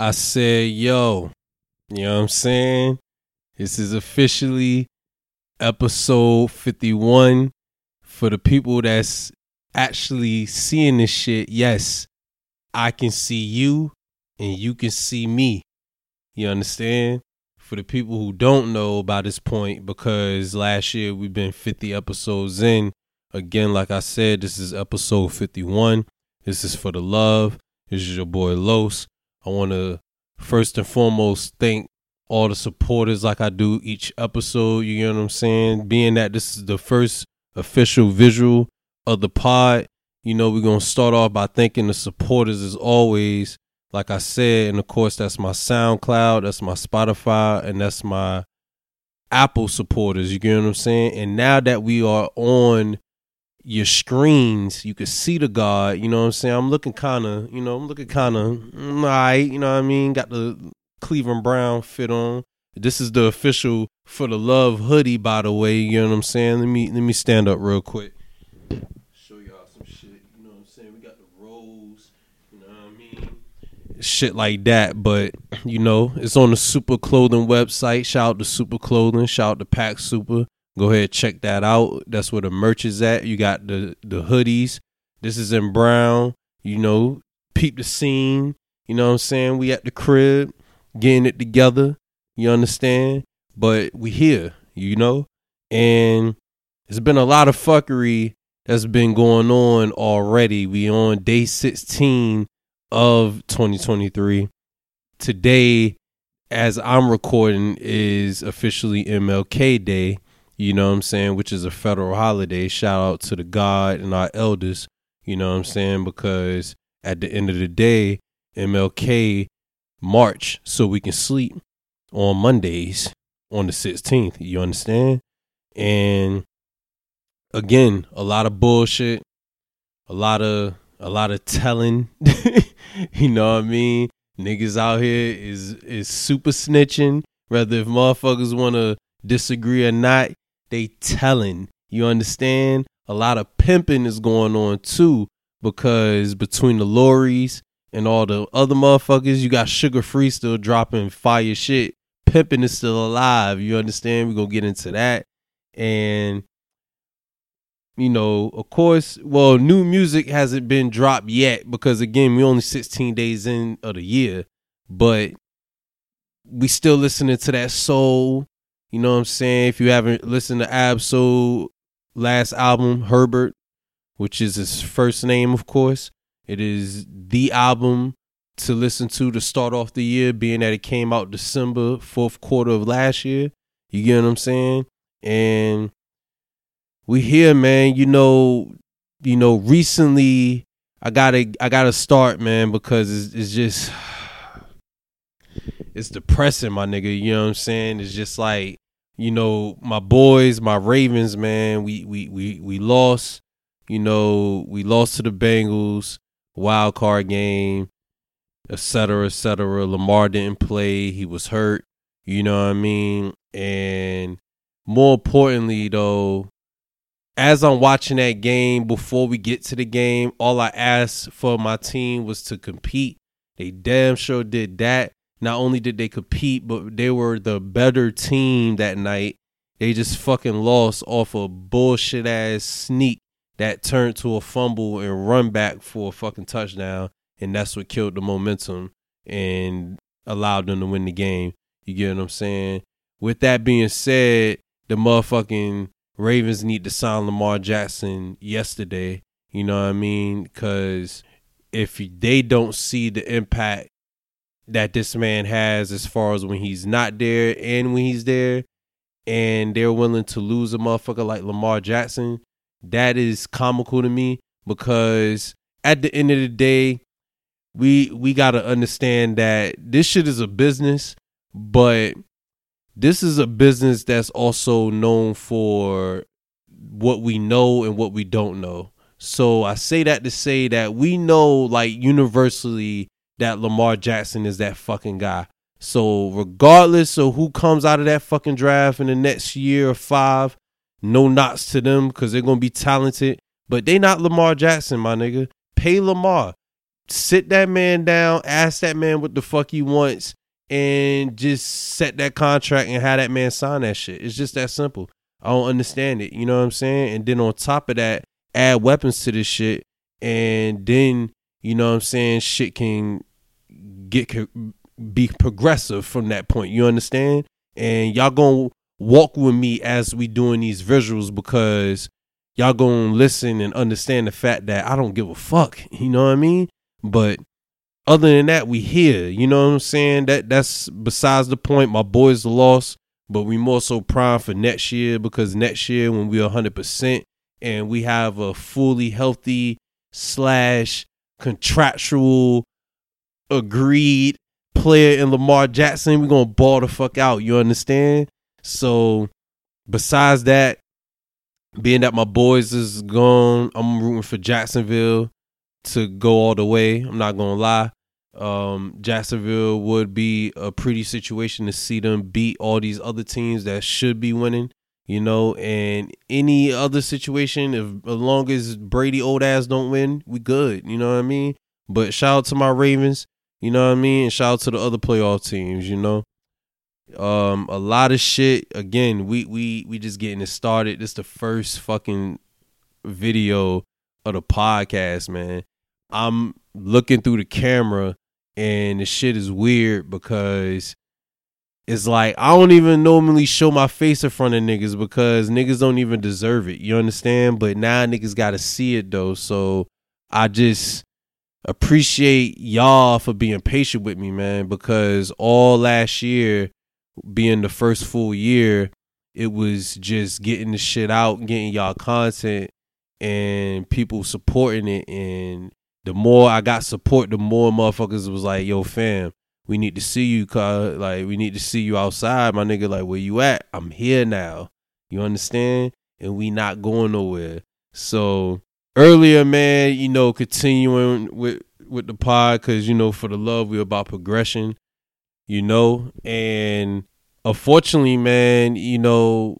I said, yo, you know what I'm saying? This is officially episode 51 for the people that's actually seeing this shit. Yes, I can see you and you can see me. You understand? For the people who don't know by this point, because last year we've been 50 episodes in. Again, like I said, this is episode 51. This is for the love. This is your boy Los. I want to first and foremost thank all the supporters like I do each episode. You know what I'm saying? Being that this is the first official visual of the pod, you know, we're going to start off by thanking the supporters as always. Like I said, and of course, that's my SoundCloud, that's my Spotify, and that's my Apple supporters. You get what I'm saying? And now that we are on your screens, you can see the God. You know what I'm saying? I'm looking kind of, you know, I'm looking kind of, mm, all right. You know what I mean? Got the Cleveland Brown fit on. This is the official for the love hoodie, by the way. You know what I'm saying? Let me let me stand up real quick. Show y'all some shit. You know what I'm saying? We got the rolls. You know what I mean? Shit like that. But you know, it's on the Super Clothing website. Shout out to Super Clothing. Shout out to Pack Super. Go ahead, check that out. That's where the merch is at. You got the the hoodies. This is in brown. You know, peep the scene. You know what I'm saying? We at the crib getting it together. You understand? But we here, you know? And it's been a lot of fuckery that's been going on already. We on day 16 of 2023. Today, as I'm recording, is officially MLK Day. You know what I'm saying? Which is a federal holiday. Shout out to the God and our elders. You know what I'm saying? Because at the end of the day, MLK march so we can sleep on Mondays on the 16th. You understand? And again, a lot of bullshit, a lot of a lot of telling. you know what I mean? Niggas out here is is super snitching. Whether if motherfuckers want to disagree or not, they telling. You understand? A lot of pimping is going on too because between the Loris and all the other motherfuckers, you got Suga Free still dropping fire shit. Pimping is still alive. You understand? We're gonna get into that. And you know, of course, well, new music hasn't been dropped yet because again, we only 16 days in of the year, but we still listening to that soul. You know what I'm saying? If you haven't listened to Ab-Soul last album, Herbert, which is his first name, of course, it is the album to listen to to start off the year, being that it came out December, fourth quarter of last year. You get what I'm saying? And we here, man. You know, you know, recently I gotta I gotta start, man, because it's, it's just it's depressing, my nigga. You know what I'm saying? It's just like, you know, my boys, my Ravens, man, we we we we lost. You know, we lost to the Bengals wild card game, etc., etc. Lamar didn't play; he was hurt. You know what I mean? And more importantly, though, as I'm watching that game, before we get to the game, all I asked for my team was to compete. They damn sure did that. Not only did they compete, but they were the better team that night. They just fucking lost off a bullshit ass sneak that turned to a fumble and run back for a fucking touchdown, and that's what killed the momentum and allowed them to win the game. You get what I'm saying? With that being said, the motherfucking Ravens need to sign Lamar Jackson yesterday. You know what I mean? Because if they don't see the impact that this man has as far as when he's not there and when he's there, and they're willing to lose a motherfucker like Lamar Jackson, that is comical to me because at the end of the day, we we gotta understand that this shit is a business, but this is a business that's also known for what we know and what we don't know. So I say that to say that we know like universally that Lamar Jackson is that fucking guy. So regardless of who comes out of that fucking draft in the next year or five, no knots to them because they're gonna be talented, but they not Lamar Jackson, my nigga. Pay Lamar. sit that man down, ask that man what the fuck he wants, and just set that contract and have that man sign that shit. It's just that simple. I don't understand it. You know what I'm saying? And then on top of that, add weapons to this shit, and then you know what I'm saying shit can get be progressive from that point. You understand? And y'all gonna walk with me as we doing these visuals because y'all gonna listen and understand the fact that I don't give a fuck. You know what I mean? But other than that, we here. You know what I'm saying? That that's besides the point. My boys lost, but we more so prime for next year because next year when we're 100 percent and we have a fully healthy slash contractual agreed player in Lamar Jackson, we're gonna ball the fuck out. You understand? So besides that, being that my boys is gone, I'm rooting for Jacksonville to go all the way. I'm not gonna lie. Um, Jacksonville would be a pretty situation to see them beat all these other teams that should be winning, you know. And any other situation, if as long as Brady old ass don't win, we good. You know what I mean? But shout out to my Ravens, you know what I mean, and shout out to the other playoff teams, you know. Um, a lot of shit. Again, we we we just getting it started. This the first fucking video of the podcast, man. I'm looking through the camera and the shit is weird because it's like I don't even normally show my face in front of niggas because niggas don't even deserve it. You understand? But now niggas gotta see it though. So I just appreciate y'all for being patient with me, man, because all last year being the first full year, it was just getting the shit out, getting y'all content and people supporting it and the more I got support, the more motherfuckers was like, "Yo, fam, we need to see you, cause like we need to see you outside, my nigga. Like, where you at? I'm here now. You understand? And we not going nowhere. So earlier, man, you know, continuing with with the pod, cause you know, for the love, we're about progression, you know, and unfortunately, man, you know,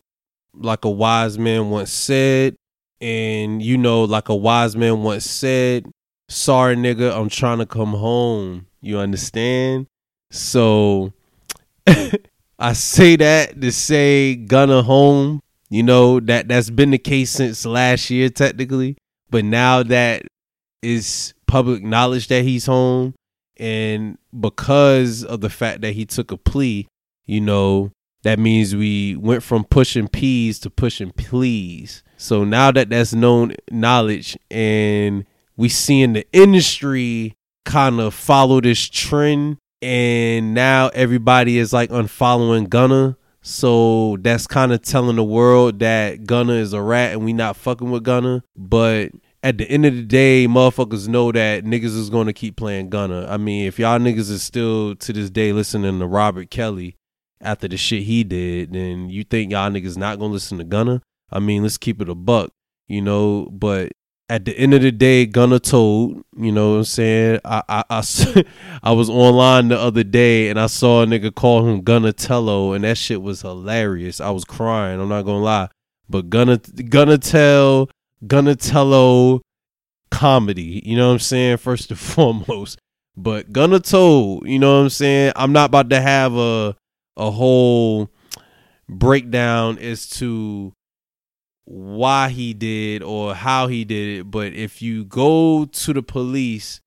like a wise man once said, and you know, like a wise man once said, sorry nigga, I'm trying to come home. You understand? So I say that to say Gunna home. You know, that that's been the case since last year technically. But now that is public knowledge that he's home and because of the fact that he took a plea, you know, that means we went from pushing peas to pushing please. So now that that's known knowledge and we seeing the industry kind of follow this trend and now everybody is like unfollowing Gunna. So that's kind of telling the world that Gunna is a rat and we not fucking with Gunna. But at the end of the day, motherfuckers know that niggas is gonna keep playing Gunna. I mean, if y'all niggas is still to this day listening to Robert Kelly after the shit he did, then you think y'all niggas not gonna listen to Gunna? I mean, let's keep it a buck, you know. But at the end of the day, Gunna told, you know what I'm saying? I, I, I, I, was online the other day and I saw a nigga call him Gunnatello and that shit was hilarious. I was crying, I'm not gonna lie. But Gunna, Gunna tell, Gunnatello comedy, you know what I'm saying? First and foremost. But Gunna told, you know what I'm saying? I'm not about to have a, a whole breakdown as to why he did or how he did it, but if you go to the police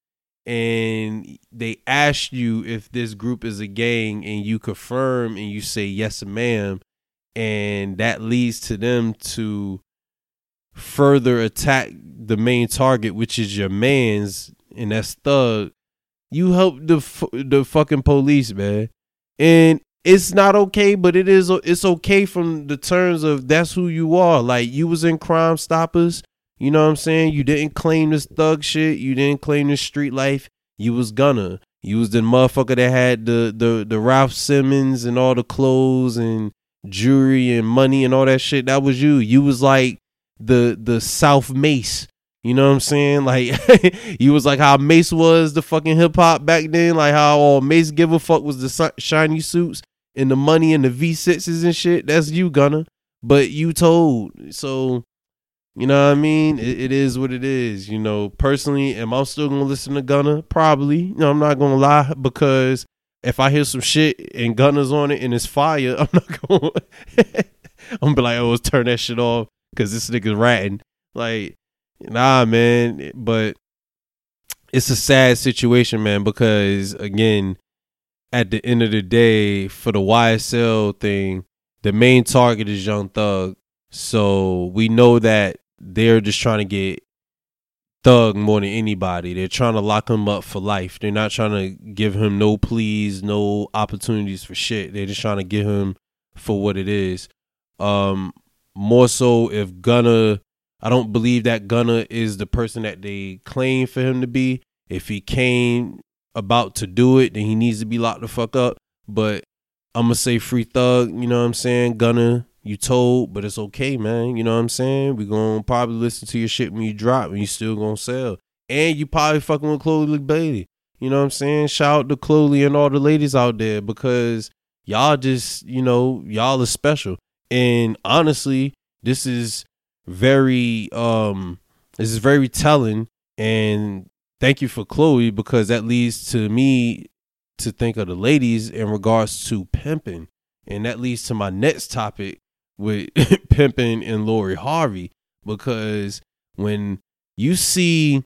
and they ask you if this group is a gang and you confirm and you say yes ma'am and that leads to them to further attack the main target which is your man's and that's thug you help the the fucking police man. And it's not okay, but it is it's okay from the terms of that's who you are. Like you was in Crime Stoppers, you know what I'm saying? You didn't claim this thug shit, you didn't claim this street life. You was gonna. You was the motherfucker that had the the the Raf Simons and all the clothes and jewelry and money and all that shit. That was you. You was like the the South Mase. You know what I'm saying? Like you was like how Mase was the fucking hip hop back then, like how all Mase give a fuck was the shiny suits and the money and the V6s and shit, that's you, Gunna. But you told. So you know what I mean? It, it is what it is. You know, personally, am I still gonna listen to Gunna? Probably. You know, I'm not gonna lie because if I hear some shit and Gunna's on it and it's fire, I'm not gonna. I'm gonna be like, oh, let's turn that shit off because this nigga's ratting. Like, nah, man. But it's a sad situation, man, because again, at the end of the day, for the YSL thing, the main target is Young Thug. So we know that they're just trying to get Thug more than anybody. They're trying to lock him up for life. They're not trying to give him no pleas, no opportunities for shit. They're just trying to get him for what it is. Um, more so if Gunna, I don't believe that Gunna is the person that they claim for him to be. If he came about to do it, then he needs to be locked the fuck up. But I'm gonna say free thug, you know what I'm saying? Gunna, you told, but it's okay, man. You know what I'm saying? We gonna probably listen to your shit when you drop, and you still gonna sell. And you probably fucking with Chloe Bailey. You know what I'm saying? Shout out to Chloe and all the ladies out there because y'all just, you know, y'all are special. And honestly, this is very um this is very telling and thank you for Chloe because that leads to me to think of the ladies in regards to pimping. And that leads to my next topic with pimping and Lori Harvey because when you see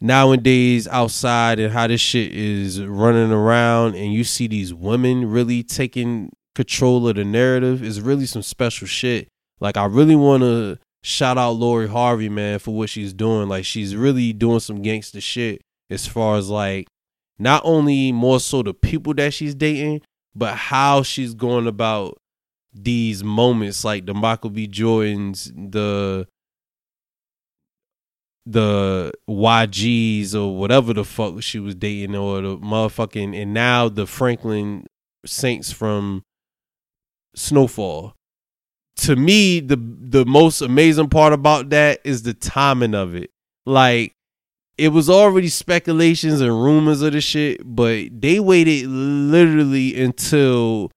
nowadays outside and how this shit is running around and you see these women really taking control of the narrative is really some special shit. Like I really want to shout out Lori Harvey, man, for what she's doing. Like she's really doing some gangster shit as far as like not only more so the people that she's dating, but how she's going about these moments like the Michael B. Jordans, the the YGs or whatever the fuck she was dating or the motherfucking and now the Franklin Saints from Snowfall. To me, the the most amazing part about that is the timing of it. Like it was already speculations and rumors of the shit, but they waited literally until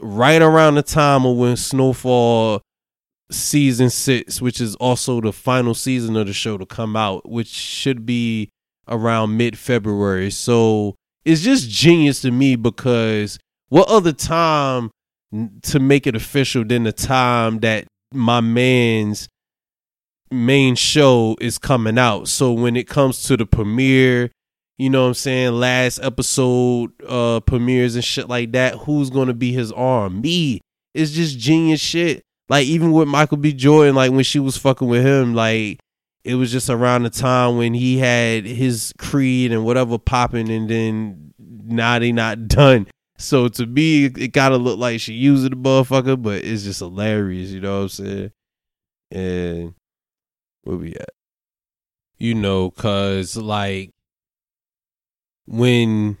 right around the time of when Snowfall season six, which is also the final season of the show to come out, which should be around mid February. So it's just genius to me because what other time to make it official than the time that my man's main show is coming out. So when it comes to the premiere, you know what I'm saying, last episode uh premieres and shit like that, who's gonna be his arm? Me. It's just genius shit. Like even with Michael B. Jordan, like when she was fucking with him, like it was just around the time when he had his creed and whatever popping and then now they not done. So to me, it gotta look like she using the motherfucker, but it's just hilarious, you know what I'm saying? And where we at? You know, cause like when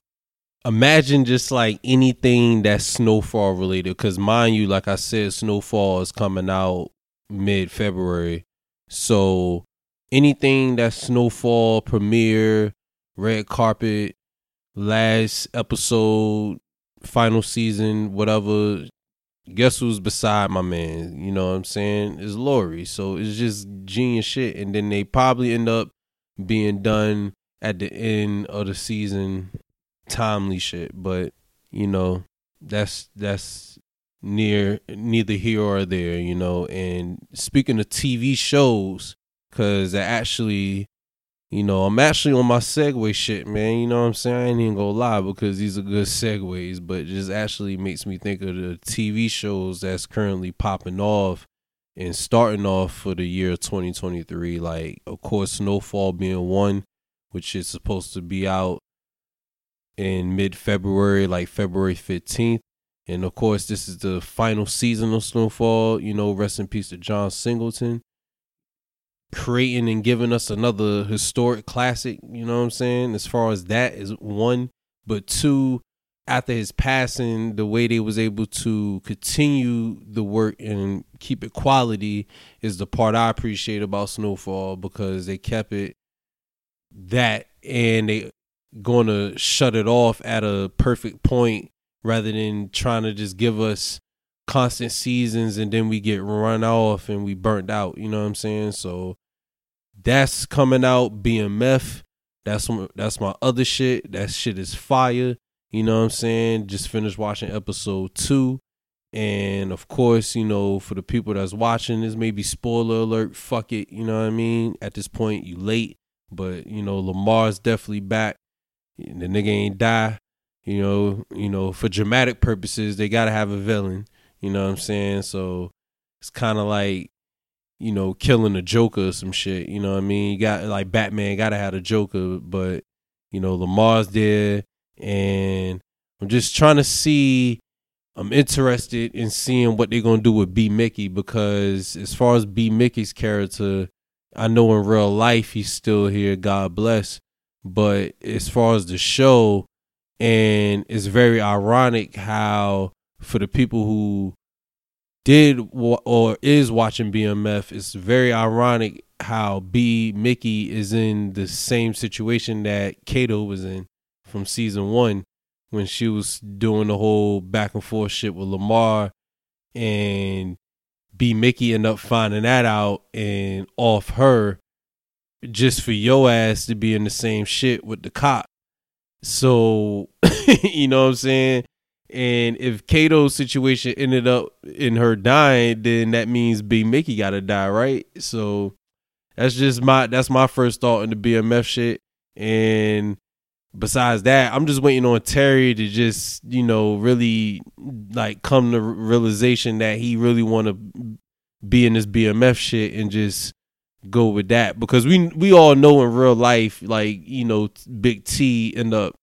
imagine just like anything that's snowfall related, because mind you, like I said, snowfall is coming out mid February. So anything that's snowfall premiere, red carpet, last episode, final season, whatever guess who's beside my man? You know what I'm saying? Is Lori. So it's just genius shit. And then they probably end up being done at the end of the season, timely shit. But you know, that's that's near neither here or there. You know. And speaking of TV shows, because actually you know, I'm actually on my segue shit, man. You know what I'm saying? I ain't even gonna lie because these are good segues, but just actually makes me think of the TV shows that's currently popping off and starting off for the year 2023. Like, of course, Snowfall being one, which is supposed to be out in mid February, like February 15th. And of course, this is the final season of Snowfall. You know, rest in peace to John Singleton creating and giving us another historic classic, you know what I'm saying? As far as that is one, but two, after his passing, the way they was able to continue the work and keep it quality is the part I appreciate about Snowfall because they kept it that and they going to shut it off at a perfect point rather than trying to just give us constant seasons and then we get run off and we burnt out. You know what I'm saying? So that's coming out. BMF. That's that's my other shit. That shit is fire. You know what I'm saying? Just finished watching episode two. And of course, you know, for the people that's watching, this may be spoiler alert. Fuck it. You know what I mean? At this point, you late. But, you know, Lamar's definitely back. The nigga ain't die. You know, you know, for dramatic purposes, they gotta have a villain. You know what I'm saying? So it's kind of like, you know, killing a Joker or some shit. You know what I mean? You got like Batman gotta have a Joker, but you know, Lamar's there, and I'm just trying to see. I'm interested in seeing what they're gonna do with B Mickey because as far as B Mickey's character, I know in real life he's still here. God bless. But as far as the show, and it's very ironic how for the people who did or is watching BMF, it's very ironic how B Mickey is in the same situation that Kato was in from season one when she was doing the whole back and forth shit with Lamar and B Mickey end up finding that out and off her just for your ass to be in the same shit with the cop. So, you know what I'm saying? And if Kato's situation ended up in her dying, then that means B Mickey gotta die, right? So that's just my that's my first thought in the BMF shit. And besides that, I'm just waiting on Terry to just, you know, really like come to realization that he really wanna be in this BMF shit and just go with that. Because we we all know in real life, like, you know, Big T end up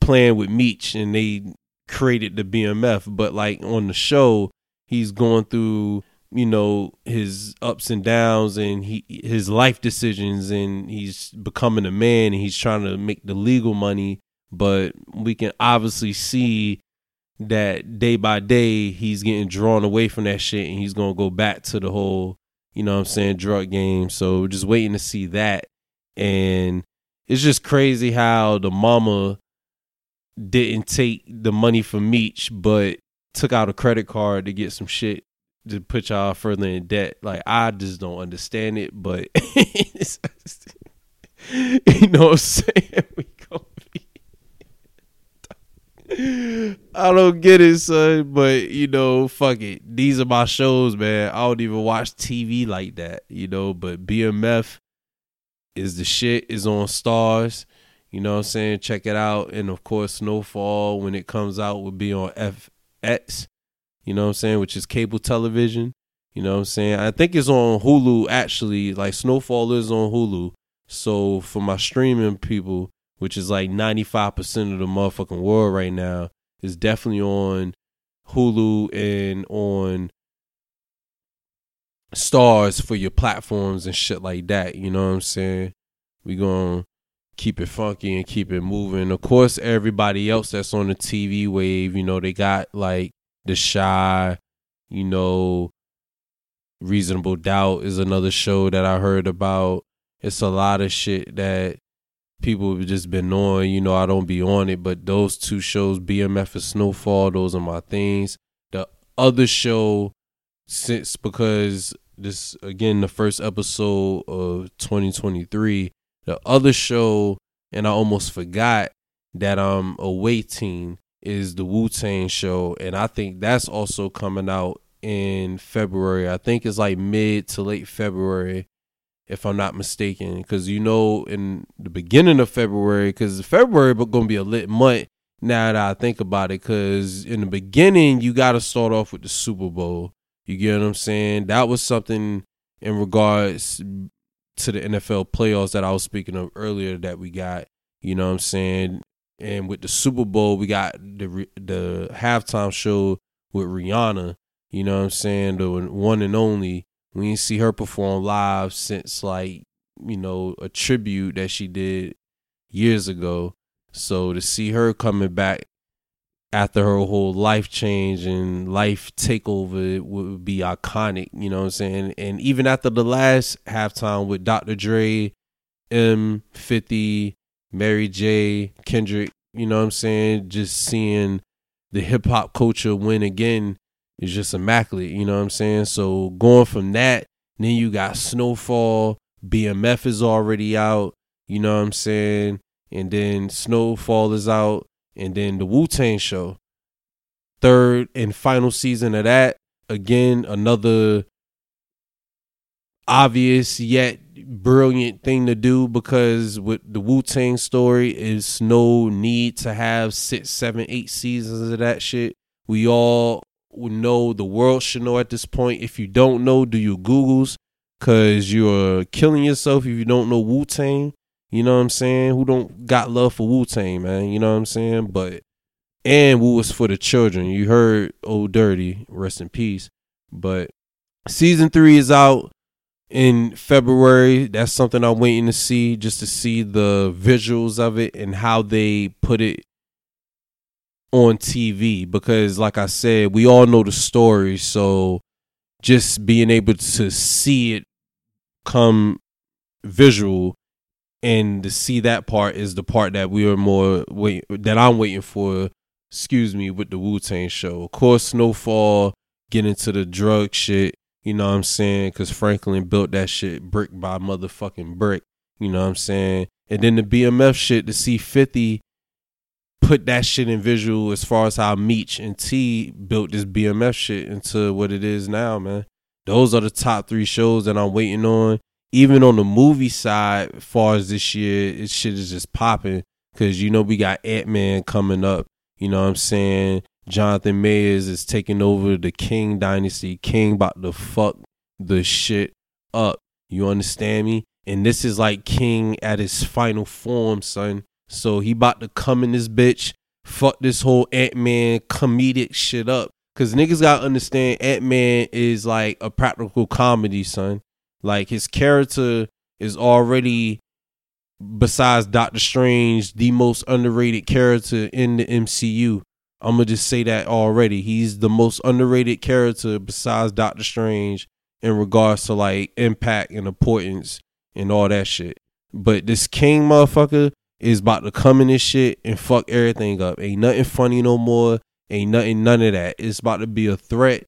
playing with Meech and they created the BMF, but like on the show, he's going through you know his ups and downs and he his life decisions and he's becoming a man and he's trying to make the legal money. But we can obviously see that day by day he's getting drawn away from that shit and he's going to go back to the whole you know what I'm saying drug game. So just waiting to see that. And it's just crazy how the mama didn't take the money from Meech, but took out a credit card to get some shit to put y'all further in debt. Like I just don't understand it, but you know what I'm saying? We be I don't get it, son, but you know, fuck it. These are my shows, man. I don't even watch TV like that, you know, but BMF is the shit is on Starz. You know what I'm saying? Check it out. And of course, Snowfall, when it comes out, will be on FX, you know what I'm saying, which is cable television. You know what I'm saying? I think it's on Hulu, actually. Like, Snowfall is on Hulu. So, for my streaming people, which is like 95% of the motherfucking world right now, is definitely on Hulu and on Starz for your platforms and shit like that. You know what I'm saying? We going to keep it funky and keep it moving. Of course, everybody else that's on the TV wave, you know, they got like The Chi, you know, Reasonable Doubt is another show that I heard about. It's a lot of shit that people have just been on. You know, I don't be on it, but those two shows, BMF and Snowfall, those are my things. The other show, since because this again the first episode of 2023 the other show, and I almost forgot that I'm awaiting is the Wu Tang show, and I think that's also coming out in February. I think it's like mid to late February, if I'm not mistaken. Because you know, in the beginning of February, because February but gonna be a lit month. Now that I think about it, because in the beginning you got to start off with the Super Bowl. You get what I'm saying? That was something in regards to the NFL playoffs that I was speaking of earlier that we got. You know what I'm saying? And with the Super Bowl, we got the the halftime show with Rihanna. You know what I'm saying? The one and only. We didn't see her perform live since like you know a tribute that she did years ago. So to see her coming back after her whole life change and life takeover it would be iconic, you know what I'm saying? And even after the last halftime with Dr. Dre, Em, 50, Mary J, Kendrick, you know what I'm saying? Just seeing the hip hop culture win again is just immaculate. You know what I'm saying? So going from that, then you got Snowfall. BMF is already out. You know what I'm saying? And then Snowfall is out. And then the Wu Tang show. Third and final season of that. Again, another obvious yet brilliant thing to do because with the Wu Tang story is no need to have six, seven, eight seasons of that shit. We all know the world should know at this point. If you don't know, do your Googles because you're killing yourself if you don't know Wu Tang. You know what I'm saying? Who don't got love for Wu Tang, man? You know what I'm saying? But and Wu was for the children. You heard Ol' Dirty, rest in peace. But season three is out in February. That's something I'm waiting to see, just to see the visuals of it and how they put it on TV. Because, like I said, we all know the story. So, just being able to see it come visual and to see that part is the part that we are more wait that I'm waiting for. Excuse me, with the Wu Tang show. Of course, Snowfall get into the drug shit you know what I'm saying? Because Franklin built that shit brick by motherfucking brick. You know what I'm saying? And then the BMF shit to see 50 put that shit in visual as far as how Meech and T built this BMF shit into what it is now, man. Those are the top three shows that I'm waiting on. Even on the movie side, as far as this year, this shit is just popping. Cause you know we got Ant Man coming up. You know what I'm saying? Jonathan Majors is taking over the Kang dynasty. Kang about to fuck the shit up. You understand me? And this is like Kang at his final form, son. So he about to come in this bitch, fuck this whole Ant Man comedic shit up. Cause niggas gotta understand Ant Man is like a practical comedy, son. Like his character is already, besides Doctor Strange, the most underrated character in the MCU. I'm gonna just say that already. He's the most underrated character besides Doctor Strange in regards to like impact and importance and all that shit. But this Kang motherfucker is about to come in this shit and fuck everything up. Ain't nothing funny no more. Ain't nothing, none of that. It's about to be a threat,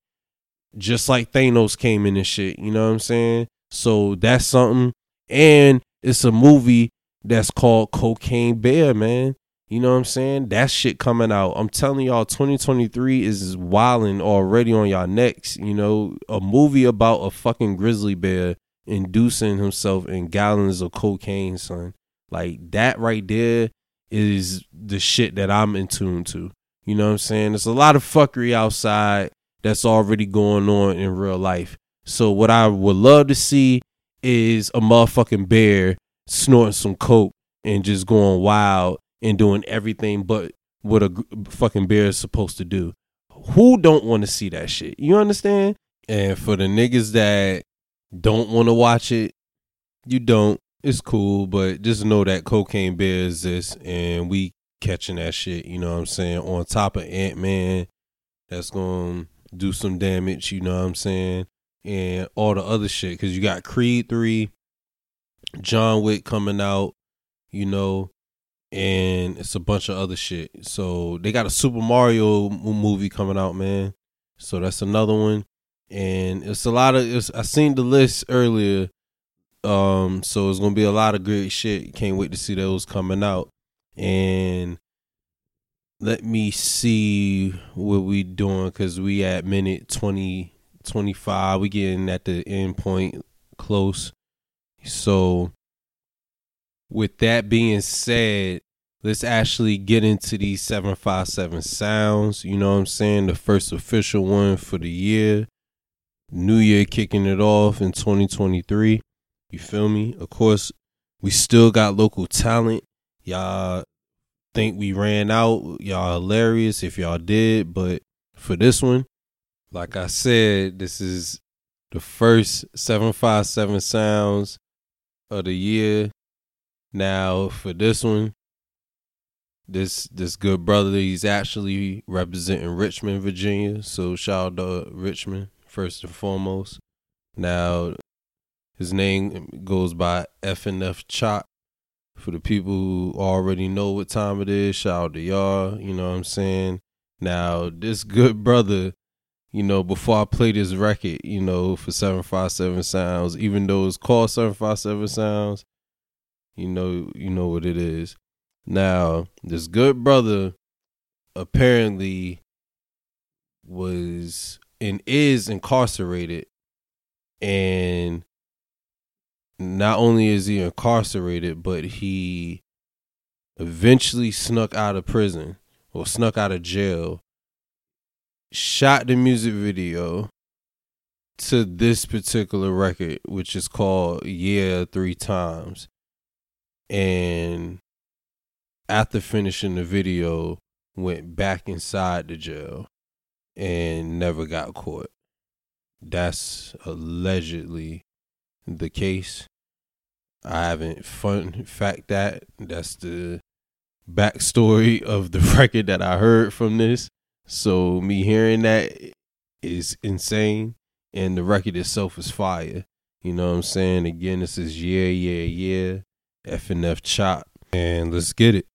just like Thanos came in this shit. You know what I'm saying? So that's something. And it's a movie that's called Cocaine Bear, man. You know what I'm saying? That shit coming out. I'm telling y'all, 2023 is wilding already on y'all necks. You know, a movie about a fucking grizzly bear inducing himself in gallons of cocaine, son. Like that right there is the shit that I'm in tune to. You know what I'm saying? There's a lot of fuckery outside that's already going on in real life. So what I would love to see is a motherfucking bear snorting some coke and just going wild and doing everything but what a fucking bear is supposed to do. Who don't want to see that shit? You understand? And for the niggas that don't want to watch it, you don't. It's cool, but just know that cocaine bear exists and we catching that shit, you know what I'm saying? On top of Ant Man, that's gonna do some damage, you know what I'm saying? And all the other shit. Cause you got Creed 3, John Wick coming out, you know, and it's a bunch of other shit. So they got a Super Mario movie coming out, man. So that's another one, and it's a lot of. It's, I seen the list earlier, um. So it's gonna be a lot of great shit. Can't wait to see those coming out. And let me see what we doing because we at minute 20, 25. We getting at the end point close. So with that being said, let's actually get into these 757 sounds. You know what I'm saying? The first official one for the year. New Year kicking it off in 2023. You feel me? Of course, we still got local talent. Y'all think we ran out. Y'all hilarious if y'all did. But for this one, like I said, this is the first 757 sounds of the year. Now for this one, this this good brother, he's actually representing Richmond, Virginia. So shout out to uh, Richmond first and foremost. Now his name goes by FNF Chop. For the people who already know what time it is, shout out to y'all. You know what I'm saying? Now, this good brother you know, before I play this record, you know, for 757 Sounds, even though it's called 757 Sounds, you know, you know what it is. Now, this good brother apparently was and is incarcerated and not only is he incarcerated, but he eventually snuck out of prison or snuck out of jail, shot the music video to this particular record, which is called Yeah Three Times. And after finishing the video, went back inside the jail and never got caught. That's allegedly the case. I haven't fun fact that. That's the backstory of the record that I heard from this. So me hearing that is insane. And the record itself is fire. You know what I'm saying? Again, this is yeah, yeah, yeah. F and F chop. And let's get it.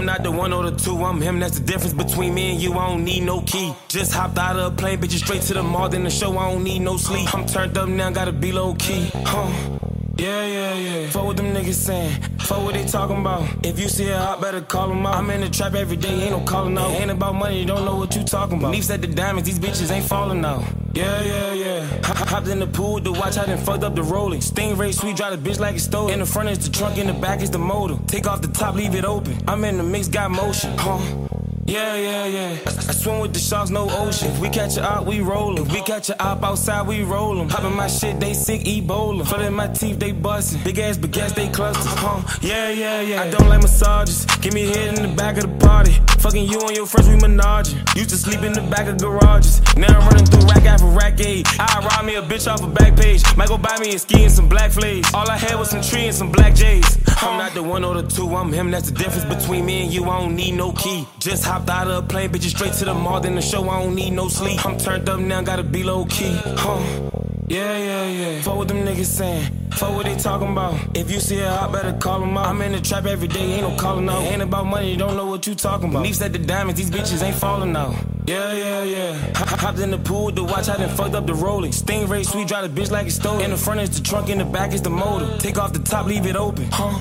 I'm not the one or the two, I'm him. That's the difference between me and you. I don't need no key. Just hopped out of a plane, bitches straight to the mall. Then the show, I don't need no sleep. I'm turned up now, gotta be low key. Huh. Yeah, yeah, yeah. Fuck what them niggas saying. Fuck what they talking about. If you see a hot, better call them out. I'm in the trap every day, ain't no calling out. Ain't about money, don't know what you talking about. Leafs at the diamonds, these bitches ain't falling out. Yeah, yeah, yeah. Hopped in the pool to watch, I done fucked up the rolling. Stingray sweet, drive the bitch like it's stolen. In the front is the trunk, in the back is the motor. Take off the top, leave it open. I'm in the mix, got motion. Huh? Yeah, yeah, yeah. I, I swim with the sharks, no ocean. If we catch a op, we roll 'em. If we catch a op outside, we roll 'em. Hopping my shit, they sick, Ebola. In my teeth, they bustin'. Big ass baguettes, they clusters. Huh? Yeah, yeah, yeah. I don't like massages. Give me a hit in the back of the party. Fucking you and your friends, we menaging. Used to sleep in the back of garages. Now I'm running through rack after rack aid. I rob me a bitch off a back page. Might go buy me a ski and some black flays. All I had was some tree and some black J's. I'm not the one or the two, I'm him. That's the difference between me and you. I don't need no key. Just hopped out of a plane, bitches straight to the mall. Then the show, I don't need no sleep. I'm turned up now, gotta be low key. Huh? Yeah, yeah, yeah. Fuck what them niggas saying. Fuck what they talking about. If you see a hot, better call them out. I'm in the trap every day, ain't no calling out. Ain't about money, you don't know what you talking about. Leafs at the diamonds, these bitches ain't falling out. Yeah, yeah, yeah. Hopped in the pool to watch, I done fucked up the rolling. Stingray sweet, drive the bitch like it's stolen. In the front is the trunk, in the back is the motor. Take off the top, leave it open. Huh?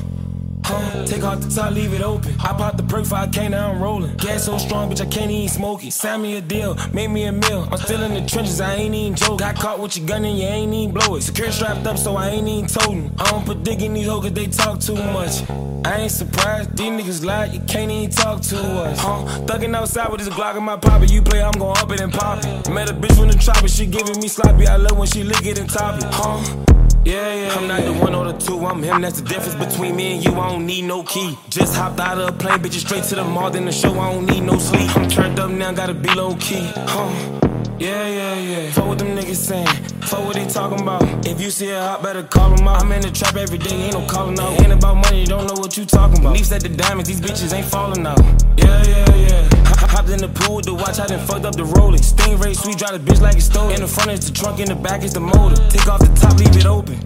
Huh? Take off the top, leave it open. I pop the perk, I can't, now I'm rolling. Gas so strong, bitch, I can't even smoke it. Sign me a deal, make me a meal. I'm still in the trenches, I ain't even joking. Got caught with your gun and you ain't even blow it. Secure strapped up, so I ain't even toting. I don't put dick in these hoes cause they talk too much. I ain't surprised, these niggas lie, you can't even talk to us. Huh? Thugging outside with this Glock in my pocket, you play, I'm gon' up it and pop it. Met a bitch from the chopper, she giving me sloppy. I love when she lick it and top it. Huh? Yeah, yeah. I'm not the one or the two, I'm him. That's the difference between me and you. I don't need no key. Just hopped out of a plane, bitches straight to the mall. Then the show, I don't need no sleep. I'm turned up now, gotta be low key. Huh? Yeah, yeah, yeah. Fuck what them niggas saying. Fuck what they talking about. If you see a hot, better call them out. I'm in the trap every day, ain't no calling out. Ain't about money, don't know what you talking about. Leafs at the diamonds, these bitches ain't falling out. Yeah, yeah, yeah. Hopped in the pool to watch, I done fucked up the rolling. Stingray sweet, drive the bitch like it's stolen. In the front is the trunk, in the back is the motor. Take off the top, leave it open.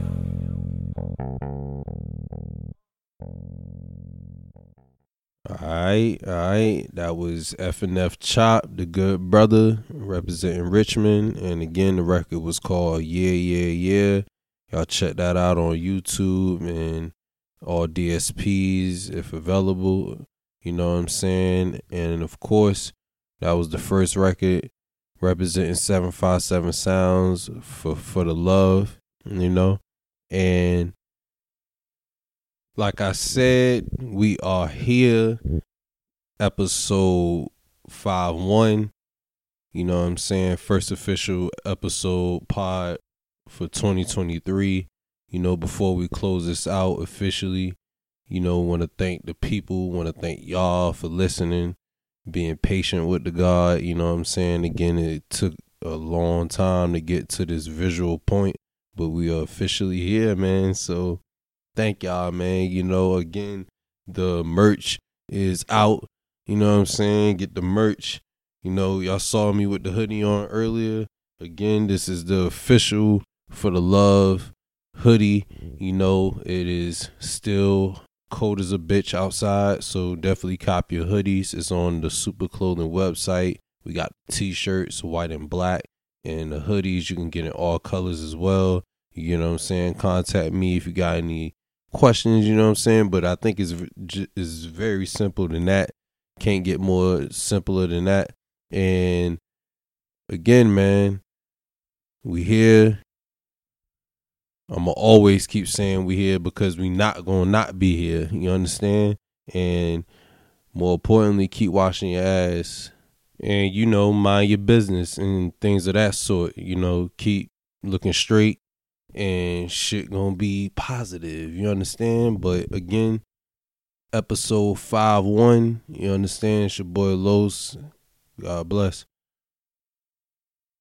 Alright, alright. That was F and F Chop, the good brother, representing Richmond. And again, the record was called Yeah, Yeah, Yeah. Y'all check that out on YouTube and all DSPs if available. You know what I'm saying? And of course, that was the first record representing 757 Sounds for for the love, you know. And like I said, we are here, episode 5 1. You know what I'm saying? First official episode pod for 2023. You know, before we close this out officially, you know, want to thank the people, want to thank y'all for listening, being patient with the God. You know what I'm saying? Again, it took a long time to get to this visual point, but we are officially here, man. So, thank y'all, man. You know, again, the merch is out. You know what I'm saying? Get the merch. You know, y'all saw me with the hoodie on earlier. Again, this is the official for the love hoodie. You know, it is still cold as a bitch outside, so definitely cop your hoodies. It's on the Super Clothing website. We got t-shirts, white and black, and the hoodies you can get in all colors as well. You know what I'm saying? Contact me if you got any questions, you know what I'm saying? But I think it's it's very simple than that. Can't get more simpler than that. And again, man, we here. I'ma always keep saying we here because we not gonna not be here. You understand? And more importantly, keep washing your ass and you know, mind your business and things of that sort. You know, keep looking straight and shit gonna be positive. You understand? But again, episode five one. You understand? It's your boy Los. God bless.